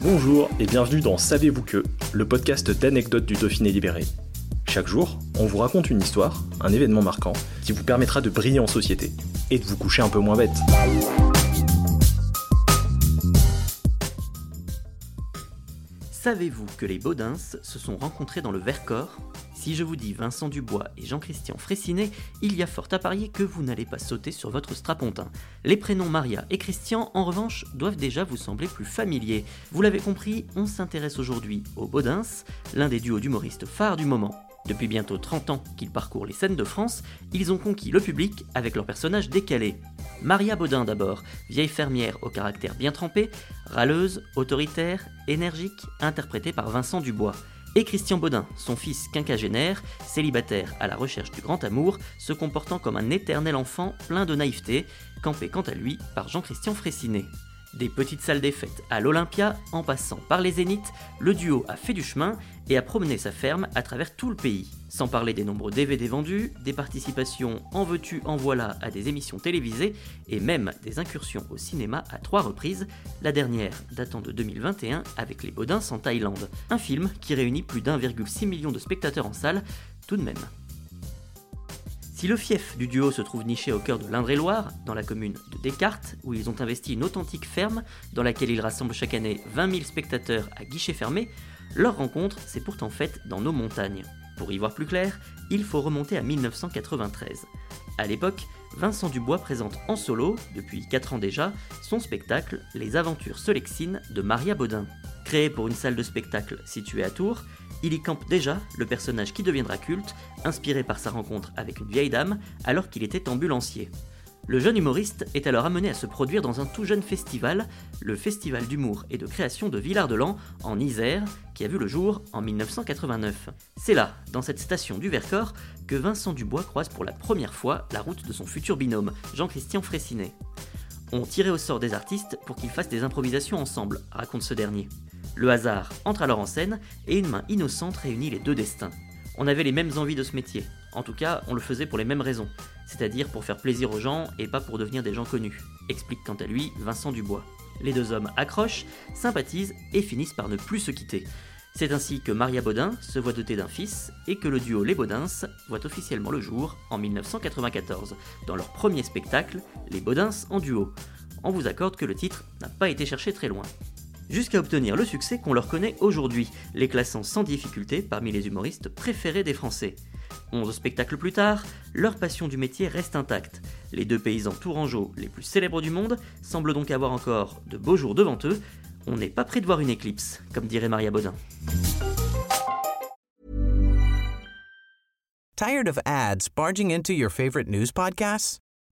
Bonjour et bienvenue dans Savez-vous que, le podcast d'anecdotes du Dauphiné libéré. Chaque jour, on vous raconte une histoire, un événement marquant, qui vous permettra de briller en société et de vous coucher un peu moins bête. Savez-vous que les Baudins se sont rencontrés dans le Vercors? Si je vous dis Vincent Dubois et Jean-Christian Fraissinet, il y a fort à parier que vous n'allez pas sauter sur votre strapontin. Les prénoms Maria et Christian, en revanche, doivent déjà vous sembler plus familiers. Vous l'avez compris, on s'intéresse aujourd'hui aux Baudins, l'un des duos d'humoristes phares du moment. Depuis bientôt 30 ans qu'ils parcourent les scènes de France, ils ont conquis le public avec leurs personnages décalés. Maria Baudin d'abord, vieille fermière au caractère bien trempé, râleuse, autoritaire, énergique, interprétée par Vincent Dubois. Et Christian Baudin, son fils quinquagénaire, célibataire à la recherche du grand amour, se comportant comme un éternel enfant plein de naïveté, campé quant à lui par Jean-Christian Fraissinet. Des petites salles des fêtes à l'Olympia, en passant par les Zéniths, le duo a fait du chemin et a promené sa ferme à travers tout le pays. Sans parler des nombreux DVD vendus, des participations en veux-tu, en voilà à des émissions télévisées et même des incursions au cinéma à trois reprises, la dernière datant de 2021 avec Les Baudins en Thaïlande. Un film qui réunit plus d'1,6 million de spectateurs en salle, tout de même. Si le fief du duo se trouve niché au cœur de l'Indre-et-Loire, dans la commune de Descartes, où ils ont investi une authentique ferme dans laquelle ils rassemblent chaque année 20 000 spectateurs à guichet fermé, leur rencontre s'est pourtant faite dans nos montagnes. Pour y voir plus clair, il faut remonter à 1993. À l'époque, Vincent Dubois présente en solo, depuis 4 ans déjà, son spectacle Les Aventures Solexines de Maria Baudin. Créé pour une salle de spectacle située à Tours, il y campe déjà le personnage qui deviendra culte, inspiré par sa rencontre avec une vieille dame alors qu'il était ambulancier. Le jeune humoriste est alors amené à se produire dans un tout jeune festival, le Festival d'humour et de création de Villard-de-Lans, en Isère, qui a vu le jour en 1989. C'est là, dans cette station du Vercors, que Vincent Dubois croise pour la première fois la route de son futur binôme, Jean-Christian Fraissinet. On tirait au sort des artistes pour qu'ils fassent des improvisations ensemble, raconte ce dernier. Le hasard entre alors en scène et une main innocente réunit les deux destins. On avait les mêmes envies de ce métier. En tout cas, on le faisait pour les mêmes raisons, c'est-à-dire pour faire plaisir aux gens et pas pour devenir des gens connus, explique quant à lui Vincent Dubois. Les deux hommes accrochent, sympathisent et finissent par ne plus se quitter. C'est ainsi que Maria Baudin se voit dotée d'un fils et que le duo Les Baudins voit officiellement le jour en 1994, dans leur premier spectacle, Les Baudins en duo. On vous accorde que le titre n'a pas été cherché très loin jusqu'à obtenir le succès qu'on leur connaît aujourd'hui, les classant sans difficulté parmi les humoristes préférés des Français. Onze spectacles plus tard, leur passion du métier reste intacte. Les deux paysans tourangeaux les plus célèbres du monde semblent donc avoir encore de beaux jours devant eux. On n'est pas prêt de voir une éclipse, comme dirait Maria Baudin.